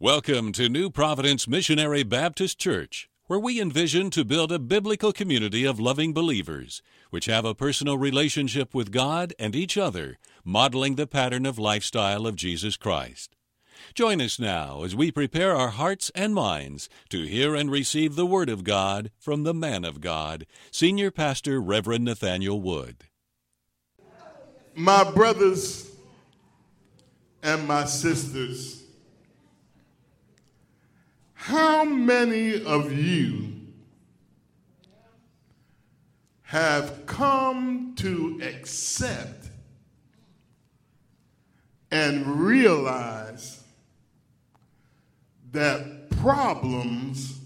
Welcome to New Providence Missionary Baptist Church, where we envision to build a biblical community of loving believers, which have a personal relationship with God and each other, modeling the pattern of lifestyle of Jesus Christ. Join us now as we prepare our hearts and minds to hear and receive the Word of God from the man of God, Senior Pastor Reverend Nathaniel Wood. My brothers and my sisters, how many of you have come to accept and realize that problems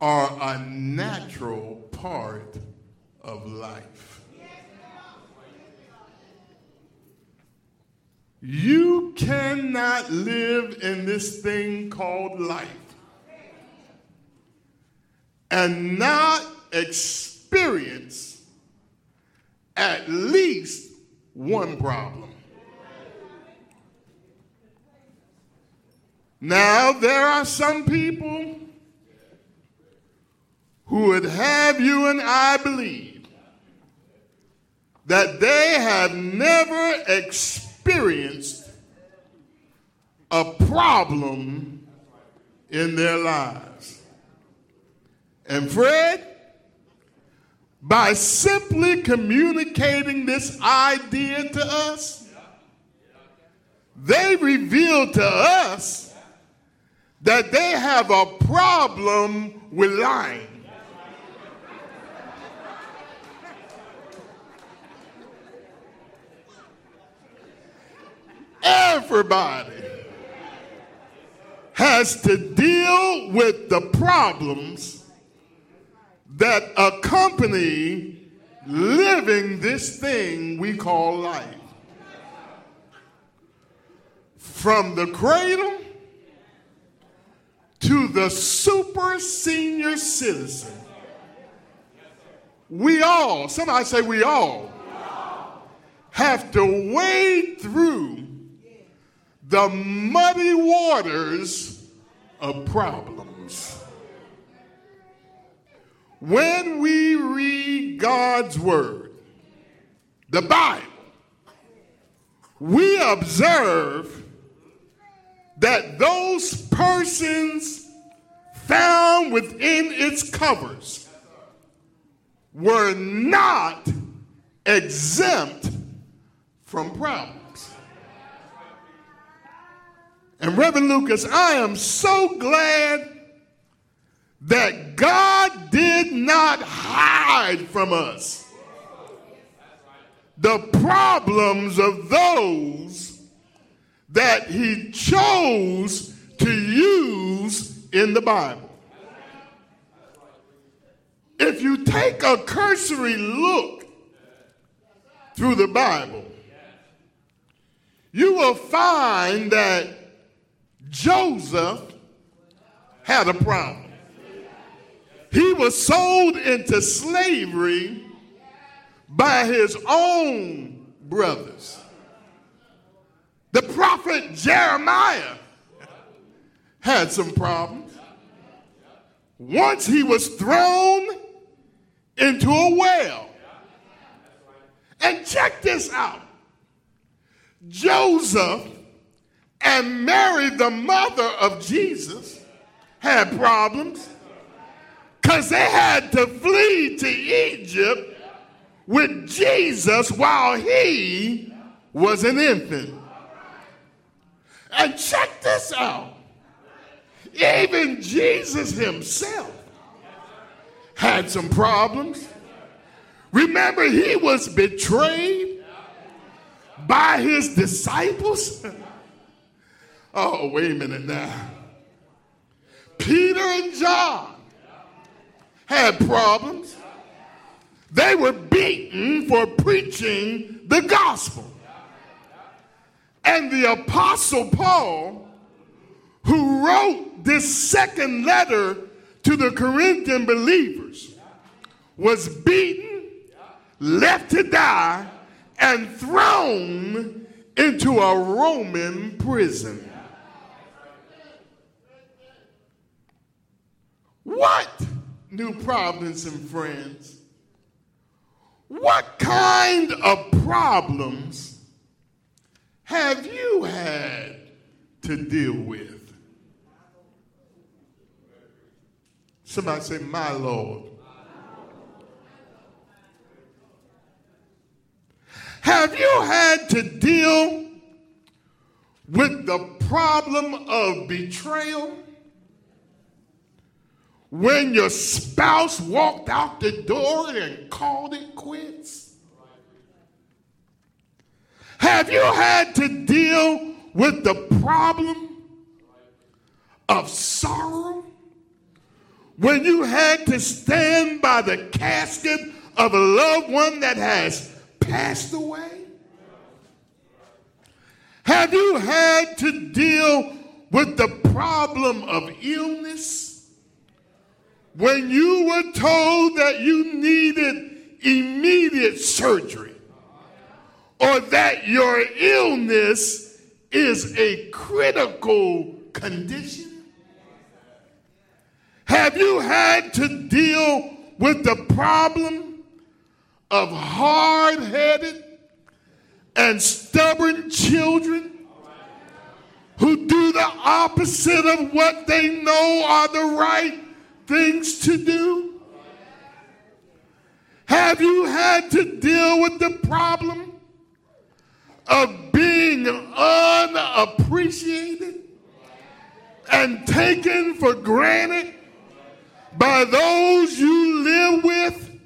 are a natural part of life? You cannot live in this thing called life and not experience at least one problem. Now, there are some people who would have you and I believe that they have never experienced a problem in their lives. And Fred, by simply communicating this idea to us, they reveal to us that they have a problem with lying. Everybody has to deal with the problems that accompany living this thing we call life. From the cradle to the super senior citizen, we all, somebody say we all, have to wade through the muddy waters of problems. When we read God's Word, the Bible, we observe that those persons found within its covers were not exempt from problems. And Reverend Lucas, I am so glad that God did not hide from us the problems of those that he chose to use in the Bible. If you take a cursory look through the Bible, you will find that Joseph had a problem. He was sold into slavery by his own brothers. The prophet Jeremiah had some problems. Once he was thrown into a well. And check this out Joseph and Mary, the mother of Jesus, had problems because they had to flee to Egypt with Jesus while he was an infant. And check this out. Even Jesus himself had some problems. Remember, he was betrayed by his disciples. Oh, wait a minute now. Peter and John had problems. They were beaten for preaching the gospel. And the Apostle Paul, who wrote this second letter to the Corinthian believers, was beaten, left to die, and thrown into a Roman prison. What, New Providence and friends, what kind of problems have you had to deal with? Somebody say, My Lord. Have you had to deal with the problem of betrayal? When your spouse walked out the door and called it quits? Have you had to deal with the problem of sorrow? When you had to stand by the casket of a loved one that has passed away? Have you had to deal with the problem of illness? When you were told that you needed immediate surgery or that your illness is a critical condition? Have you had to deal with the problem of hard headed and stubborn children who do the opposite of what they know are the right things to do? Have you had to deal with the problem of being unappreciated and taken for granted by those you live with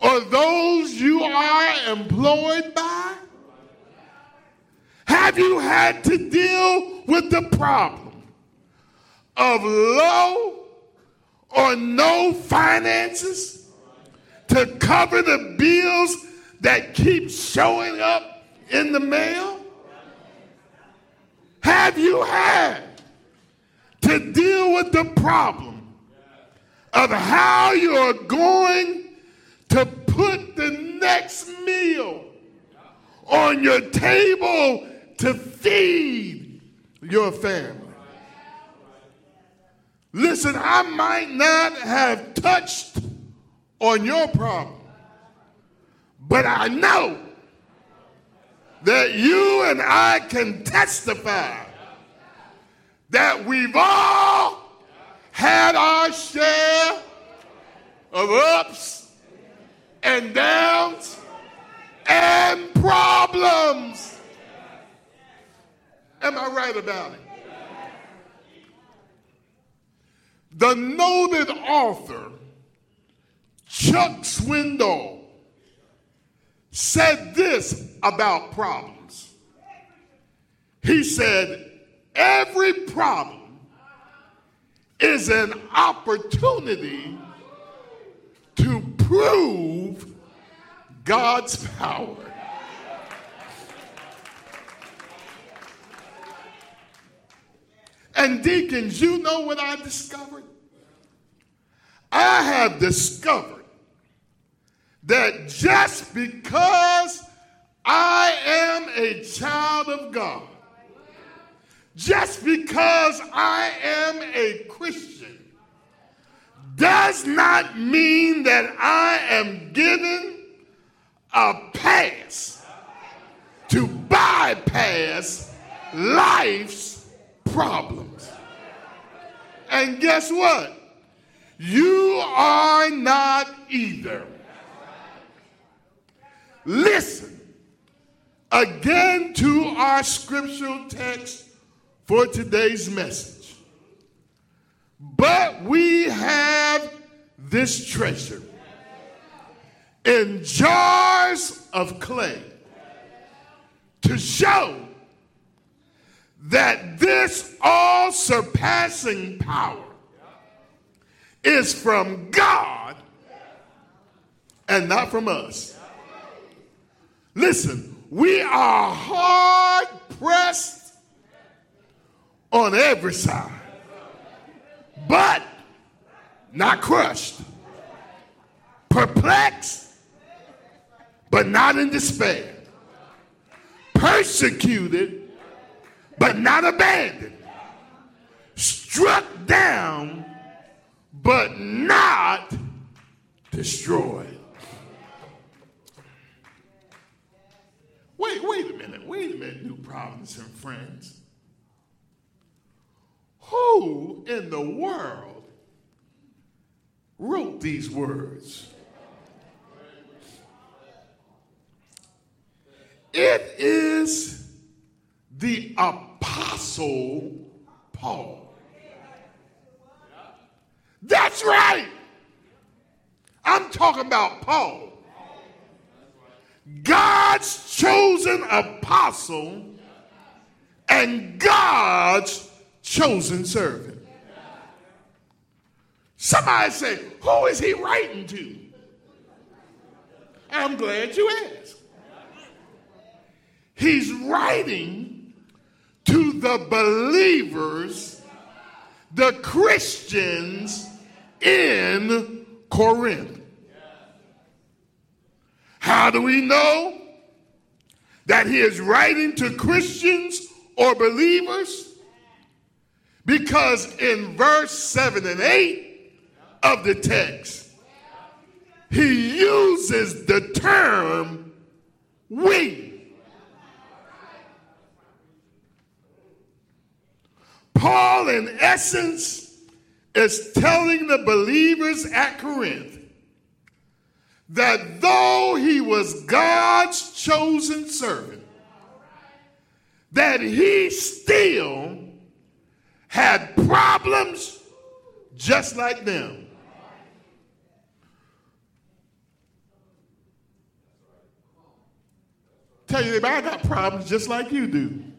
or those you are employed by? Have you had to deal with the problem of low or no finances to cover the bills that keep showing up in the mail? Have you had to deal with the problem of how you're going to put the next meal on your table to feed your family. Listen, I might not have touched on your problem, but I know that you and I can testify that we've all had our share of ups and downs and problems. Am I right about it? The noted author, Chuck Swindoll, said this about problems. He said, Every problem is an opportunity to prove God's power. And deacons, you know what I discovered? I have discovered that just because I am a child of God, just because I am a Christian, does not mean that I am given a pass to bypass life's problems. And guess what? You are not either. Listen again to our scriptural text for today's message. But we have this treasure in jars of clay to show that this all surpassing power is from God and not from us. Listen, we are hard pressed on every side but not crushed, perplexed, but not in despair, persecuted, but not abandoned, struck down, but not destroyed. Wait, wait a minute, wait a minute, New Providence and friends. Who in the world wrote these words? It is the Apostle Paul. That's right. I'm talking about Paul. God's chosen apostle and God's chosen servant. Somebody say, Who is he writing to? I'm glad you asked. He's writing the believers, the Christians in Corinth. How do we know that he is writing to Christians or believers? Because in verse 7 and 8 of the text, he uses the term we. Paul, in essence, is telling the believers at Corinth that though he was God's chosen servant, that he still had problems just like them. Tell you, I got problems just like you do.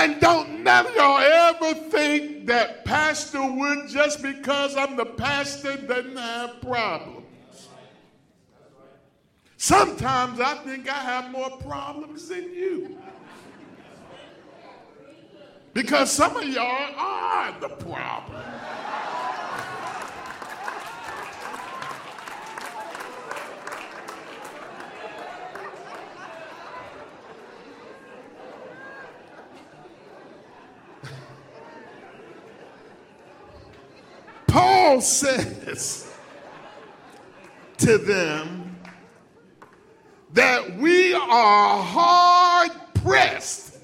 And don't of y'all ever think that Pastor Wood, just because I'm the pastor, doesn't have problems. Sometimes I think I have more problems than you. Because some of y'all are the problem. Paul says to them that we are hard pressed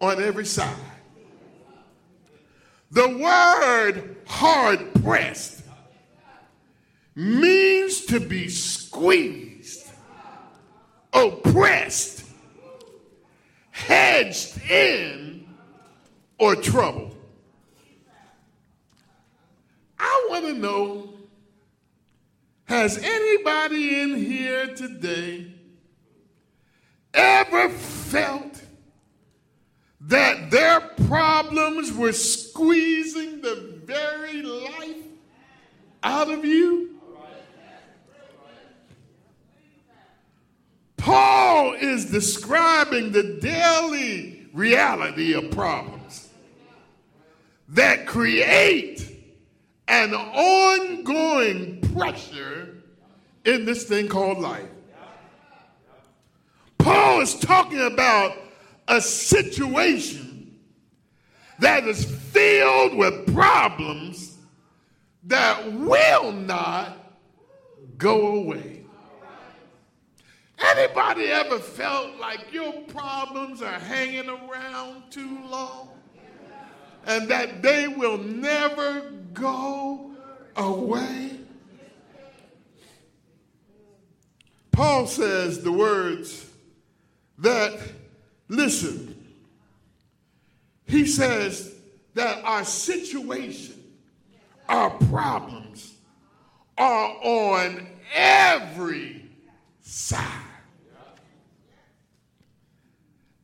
on every side. The word hard pressed means to be squeezed, oppressed, hedged in, or troubled. I want to know has anybody in here today ever felt that their problems were squeezing the very life out of you? Paul is describing the daily reality of problems that create an ongoing pressure in this thing called life. Paul is talking about a situation that is filled with problems that will not go away. Anybody ever felt like your problems are hanging around too long and that they will never go away? Paul says the words that, listen, he says that our situation, our problems are on every side.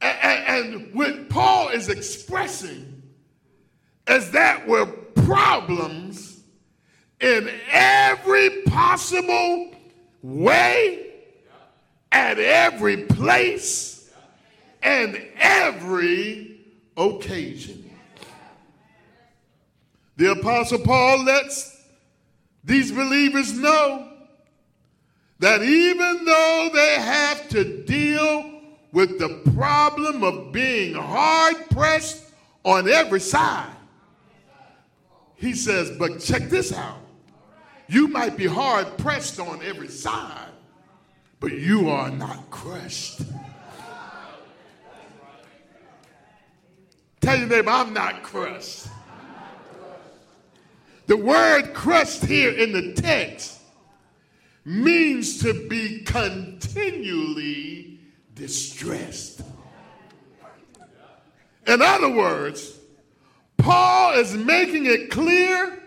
And, and what Paul is expressing is that we're problems in every possible way, at every place, and every occasion. The Apostle Paul lets these believers know that even though they have to deal with the problem of being hard pressed on every side, he says, but check this out. You might be hard pressed on every side, but you are not crushed. Tell your neighbor, I'm not crushed. The word crushed here in the text means to be continually distressed. In other words, Paul is making it clear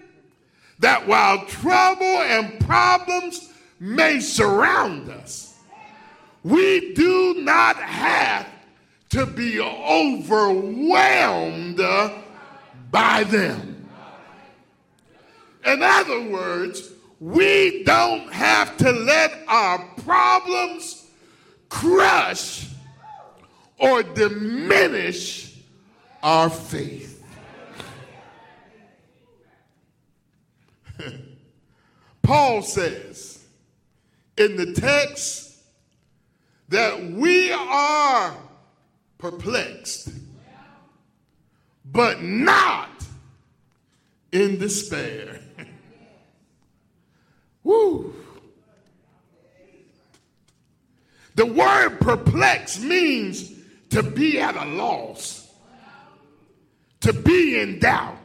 that while trouble and problems may surround us, we do not have to be overwhelmed by them. In other words, we don't have to let our problems crush or diminish our faith. Paul says in the text that we are perplexed, but not in despair. Woo. The word perplex means to be at a loss, to be in doubt,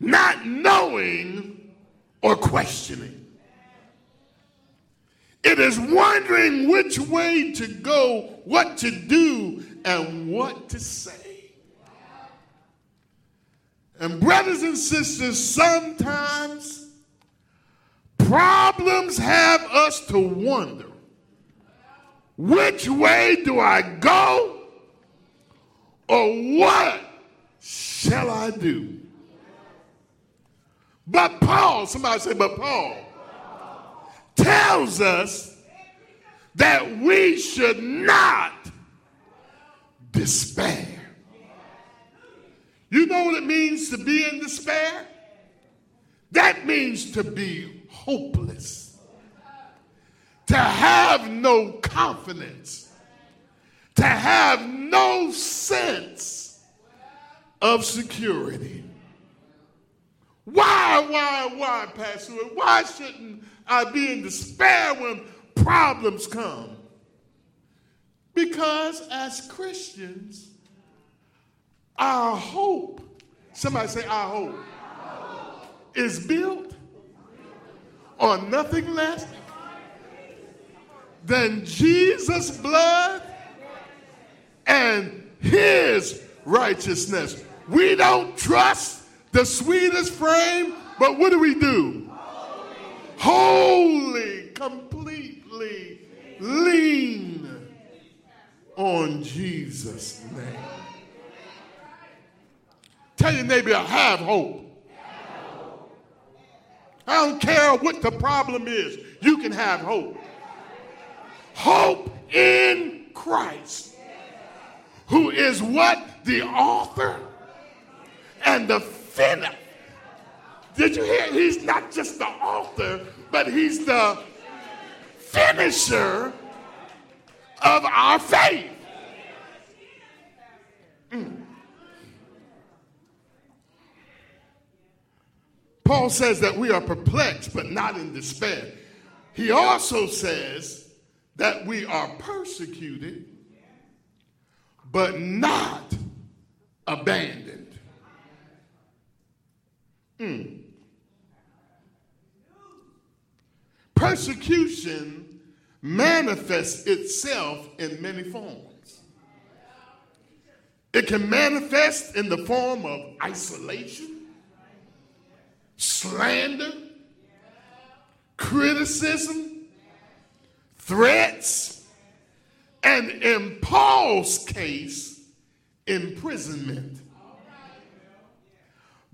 not knowing or questioning. It is wondering which way to go, what to do, and what to say. And, brothers and sisters, sometimes problems have us to wonder which way do I go or what shall I do? But Paul, somebody say, but Paul tells us that we should not despair. You know what it means to be in despair? That means to be hopeless, to have no confidence, to have no sense of security. Why, why, why, Pastor? Why shouldn't I be in despair when problems come? Because as Christians, our hope, somebody say, our hope, is built on nothing less than Jesus' blood and his righteousness. We don't trust the sweetest frame, but what do we do? Wholly, completely lean on Jesus' name. Tell your neighbor, I have hope. I don't care what the problem is, you can have hope. Hope in Christ, who is what? The author and the finisher. Did you hear? He's not just the author, but he's the finisher of our faith. Mm. Paul says that we are perplexed, but not in despair. He also says that we are persecuted, but not abandoned. Mm. Persecution manifests itself in many forms. It can manifest in the form of isolation slander, criticism, threats, and in Paul's case, imprisonment.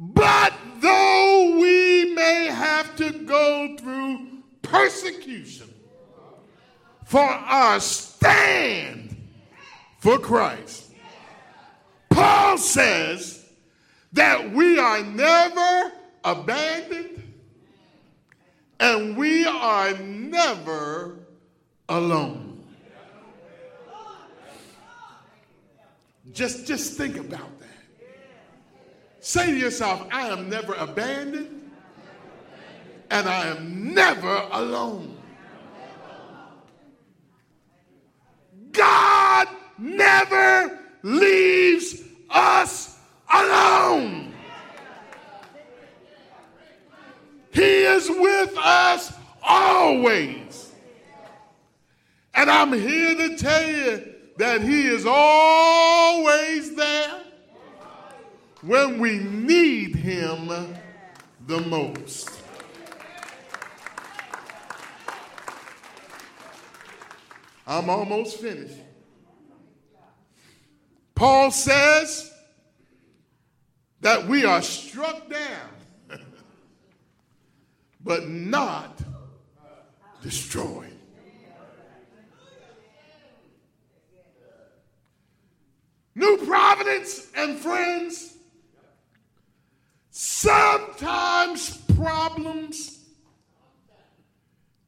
But though we may have to go through persecution for our stand for Christ, Paul says that we are never abandoned, and we are never alone. Just, just think about that. Say to yourself, I am never abandoned and I am never alone. God never leaves us alone. He is with us always. And I'm here to tell you that He is always there when we need Him the most. I'm almost finished. Paul says that we are struck down, but not destroyed. New Providence and friends, sometimes problems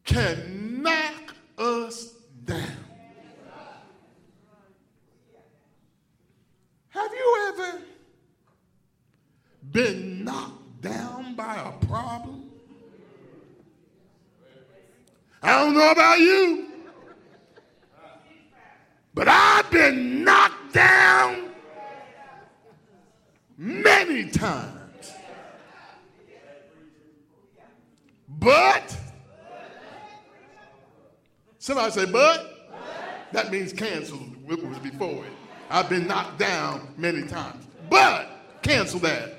can knock us down. Have you ever been knocked down by a problem? I don't know about you, but I've been knocked down many times. Somebody say, but? That means canceled what was before it. I've been knocked down many times. But, cancel that.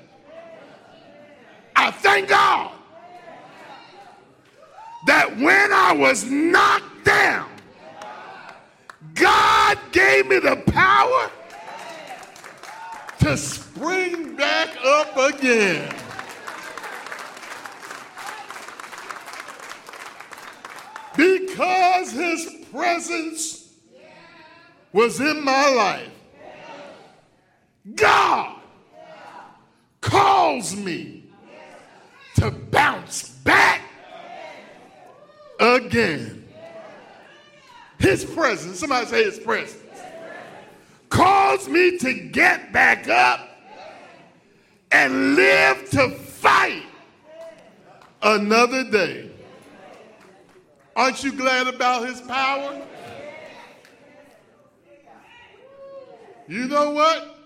I thank God that when I was knocked down, God gave me the power to spring back up again. Because his presence was in my life. God calls me to bounce back again. His presence, somebody say his presence, calls me to get back up and live to fight another day. Aren't you glad about his power? You know what?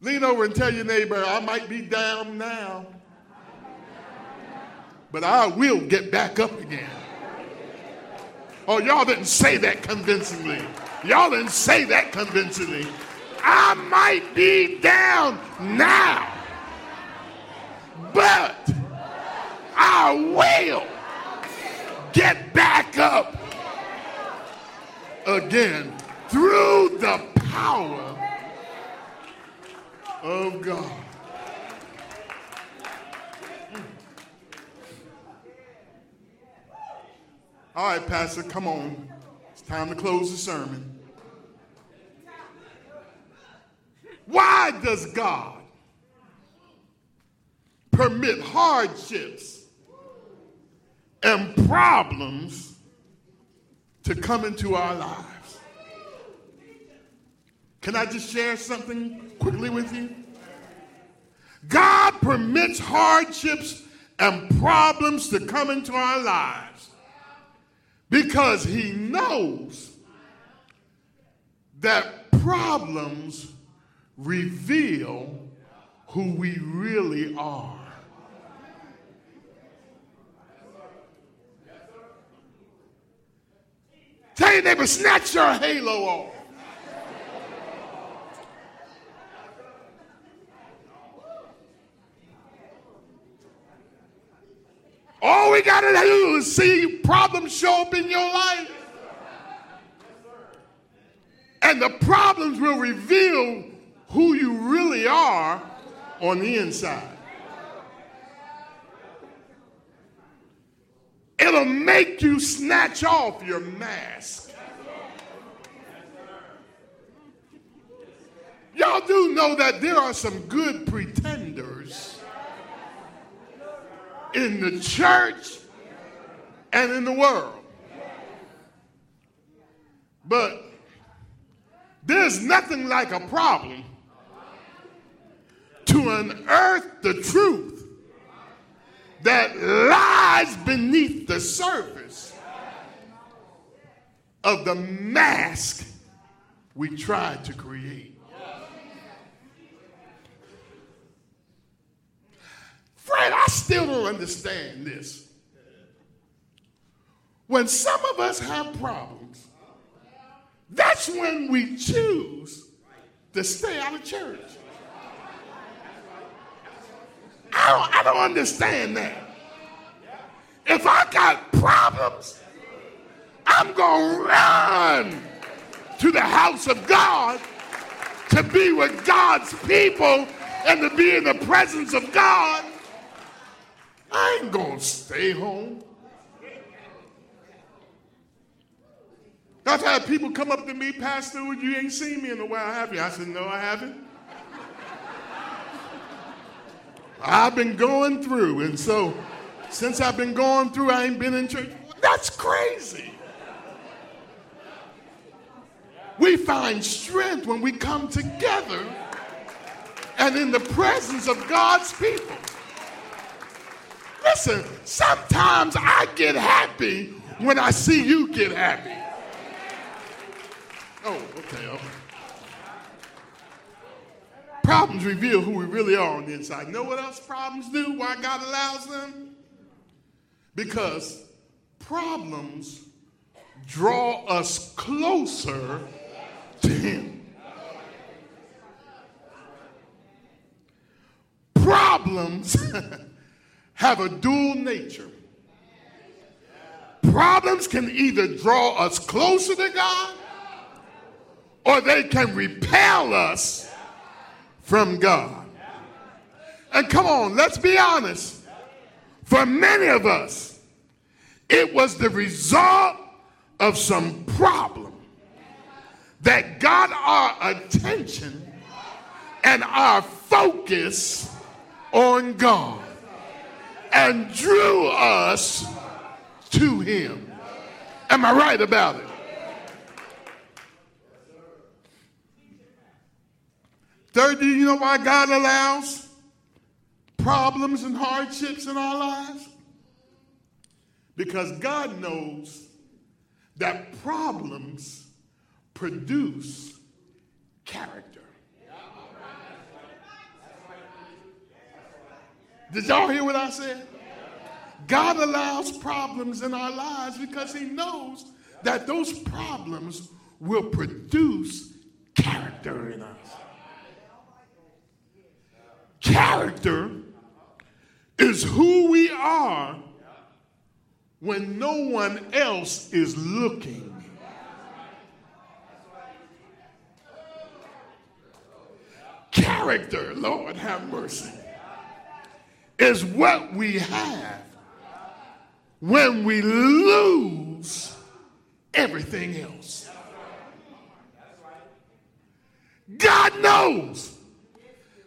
Lean over and tell your neighbor, I might be down now, but I will get back up again. Oh, y'all didn't say that convincingly. Y'all didn't say that convincingly. I might be down now, but I will get back up again through the power of God. All right, Pastor, come on. It's time to close the sermon. Why does God permit hardships and problems to come into our lives? Can I just share something quickly with you? God permits hardships and problems to come into our lives because He knows that problems reveal who we really are. Tell your neighbor, snatch your halo off. All we got to do is see problems show up in your life. And the problems will reveal who you really are on the inside. It'll make you snatch off your mask. Y'all do know that there are some good pretenders in the church and in the world. But there's nothing like a problem to unearth the truth that lies beneath the surface of the mask we tried to create. Fred, I still don't understand this. When some of us have problems, that's when we choose to stay out of church. I don't, I don't understand that. If I got problems, I'm going to run to the house of God to be with God's people and to be in the presence of God. I ain't going to stay home. I've had people come up to me, Pastor, you ain't seen me in a while, have you? I said, No, I haven't. I've been going through, and so since I've been going through, I ain't been in church. That's crazy. We find strength when we come together and in the presence of God's people. Listen, sometimes I get happy when I see you get happy. Oh, okay. okay. Problems reveal who we really are on the inside. You know what else problems do? Why God allows them? Because problems draw us closer to Him. Problems have a dual nature. Problems can either draw us closer to God or they can repel us from God. And come on, let's be honest. For many of us, it was the result of some problem that got our attention and our focus on God and drew us to Him. Am I right about it? Third, do you know why God allows problems and hardships in our lives? Because God knows that problems produce character. Did y'all hear what I said? God allows problems in our lives because He knows that those problems will produce character in us. Character is who we are when no one else is looking. Character, Lord have mercy, is what we have when we lose everything else. God knows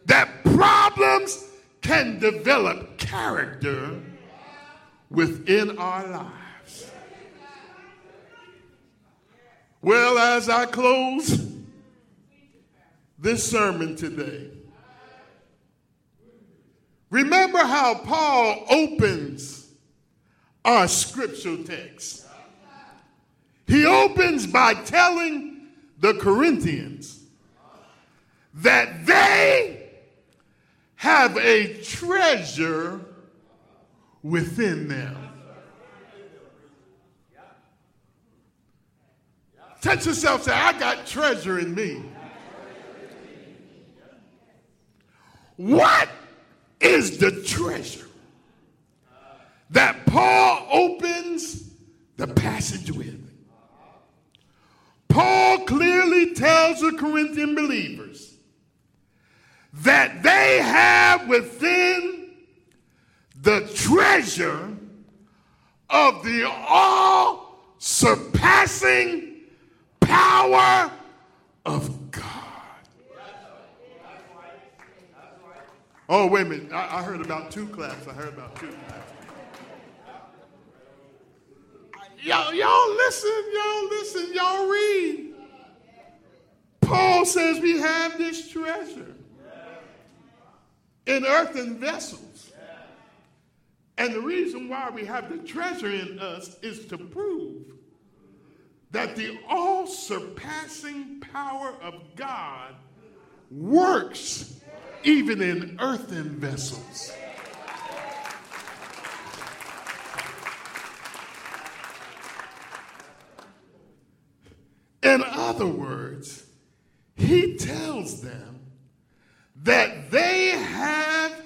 that problems can develop character within our lives. Well, as I close this sermon today, remember how Paul opens our scriptural text. He opens by telling the Corinthians that they have a treasure within them. Touch yourself, say, I got treasure in me. What is the treasure that Paul opens the passage with? Paul clearly tells the Corinthian believers that they have within the treasure of the all surpassing power of God. Oh, wait a minute. I, heard about two claps. I heard about two claps. Y'all, y'all listen, y'all listen, y'all read. Paul says we have this treasure in earthen vessels. And the reason why we have the treasure in us is to prove that the all surpassing power of God works even in earthen vessels. In other words, he tells them that they have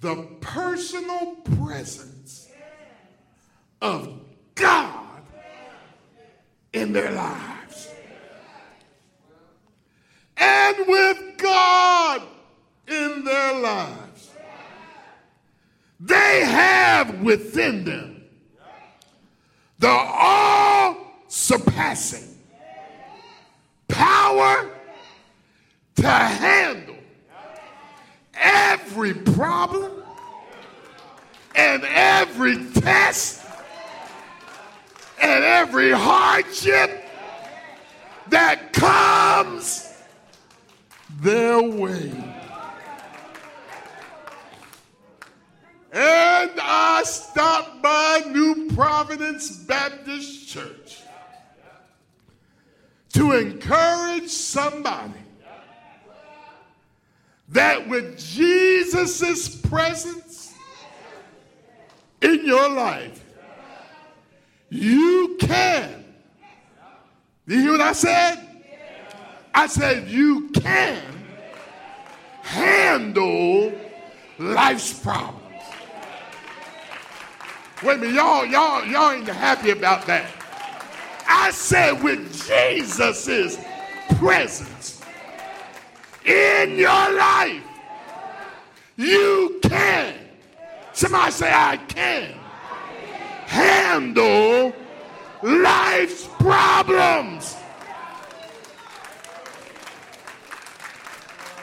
the personal presence of God in their lives. And with God in their lives, they have within them the all surpassing power to every problem and every test and every hardship that comes their way. And I stopped by New Providence Baptist Church to encourage somebody that with Jesus' presence in your life, you can. You hear what I said? I said you can handle life's problems. Wait a minute, y'all, y'all, y'all ain't happy about that. I said with Jesus' presence in your life, you can. Somebody say, I can handle life's problems.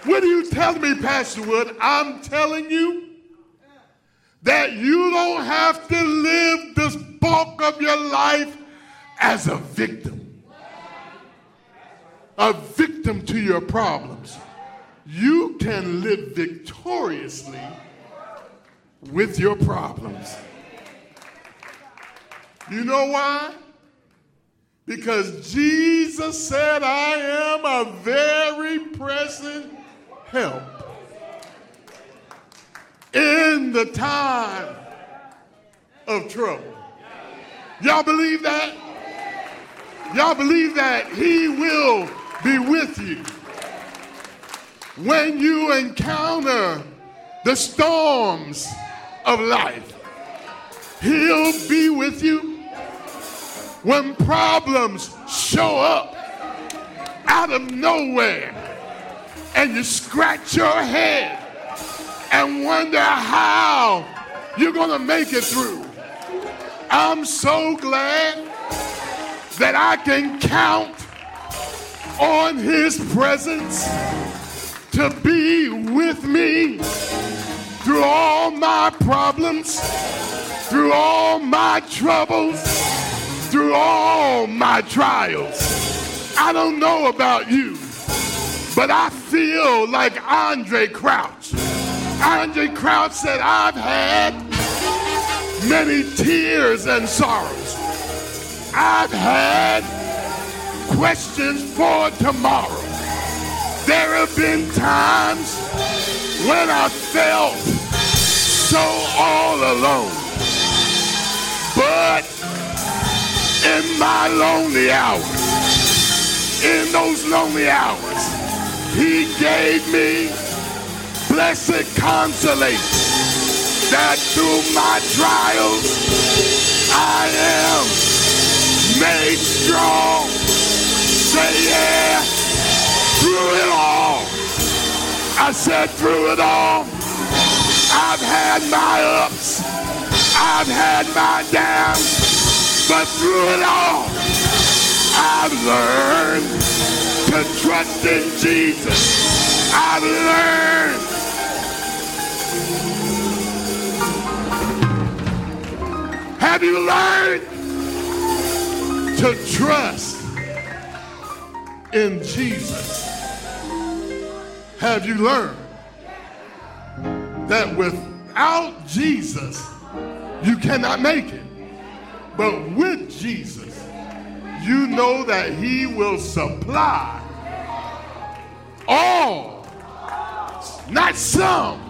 What are you telling me, Pastor Wood? I'm telling you that you don't have to live this bulk of your life as a victim. A victim to your problems. You can live victoriously with your problems. You know why? Because Jesus said, I am a very present help in the time of trouble. Y'all believe that? Y'all believe that He will be with you when you encounter the storms of life. He'll be with you when problems show up out of nowhere and you scratch your head and wonder how you're going to make it through. I'm so glad that I can count on his presence to be with me through all my problems, through all my troubles, through all my trials. I don't know about you, but I feel like Andraé Crouch. Andraé Crouch said, I've had many tears and sorrows. I've had questions for tomorrow. There have been times when I felt so all alone. But in my lonely hours, in those lonely hours, he gave me blessed consolation that through my trials I am made strong. Say yeah, through it all. I said through it all. I've had my ups, I've had my downs, but through it all, I've learned to trust in Jesus. I've learned Have you learned to trust in Jesus? Have you learned that without Jesus, you cannot make it. But with Jesus, you know that He will supply all, not some,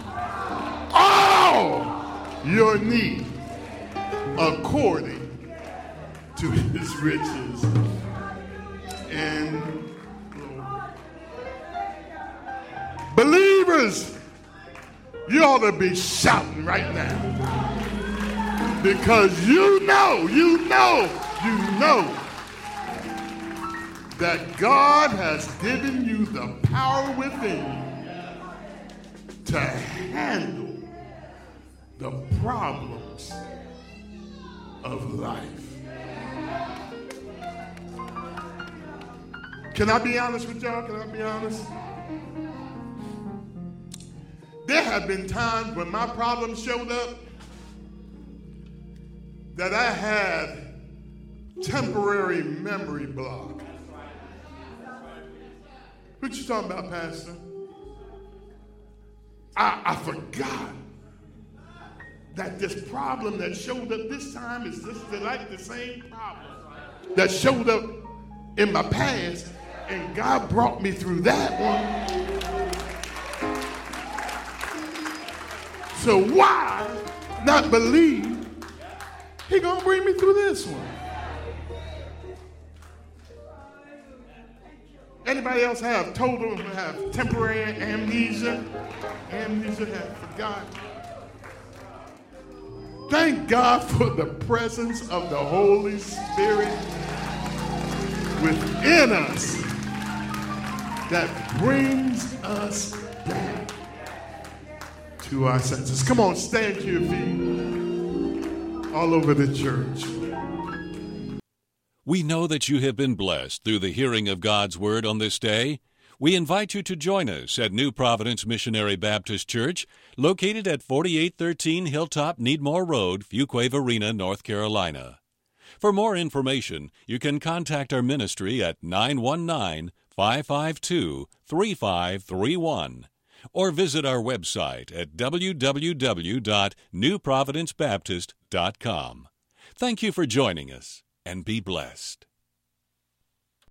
all your need according to His riches and You ought to be shouting right now. Because you know, you know, you know that God has given you the power within you to handle the problems of life. Can I be honest with y'all? Can I be honest? There have been times when my problems showed up that I had temporary memory block. What you talking about, Pastor? I, I forgot that this problem that showed up this time is just like the same problem that showed up in my past, and God brought me through that one. So why not believe he gonna bring me through this one? Anybody else have total have temporary amnesia? Amnesia have forgotten. Thank God for the presence of the Holy Spirit within us that brings us back to our senses. Come on, stand to your feet all over the church. We know that you have been blessed through the hearing of God's Word on this day. We invite you to join us at New Providence Missionary Baptist Church, located at 4813 Hilltop Needmore Road, Fuquay Varina, North Carolina. For more information, you can contact our ministry at 919 552 3531 or visit our website at www.newprovidencebaptist.com. Thank you for joining us and be blessed.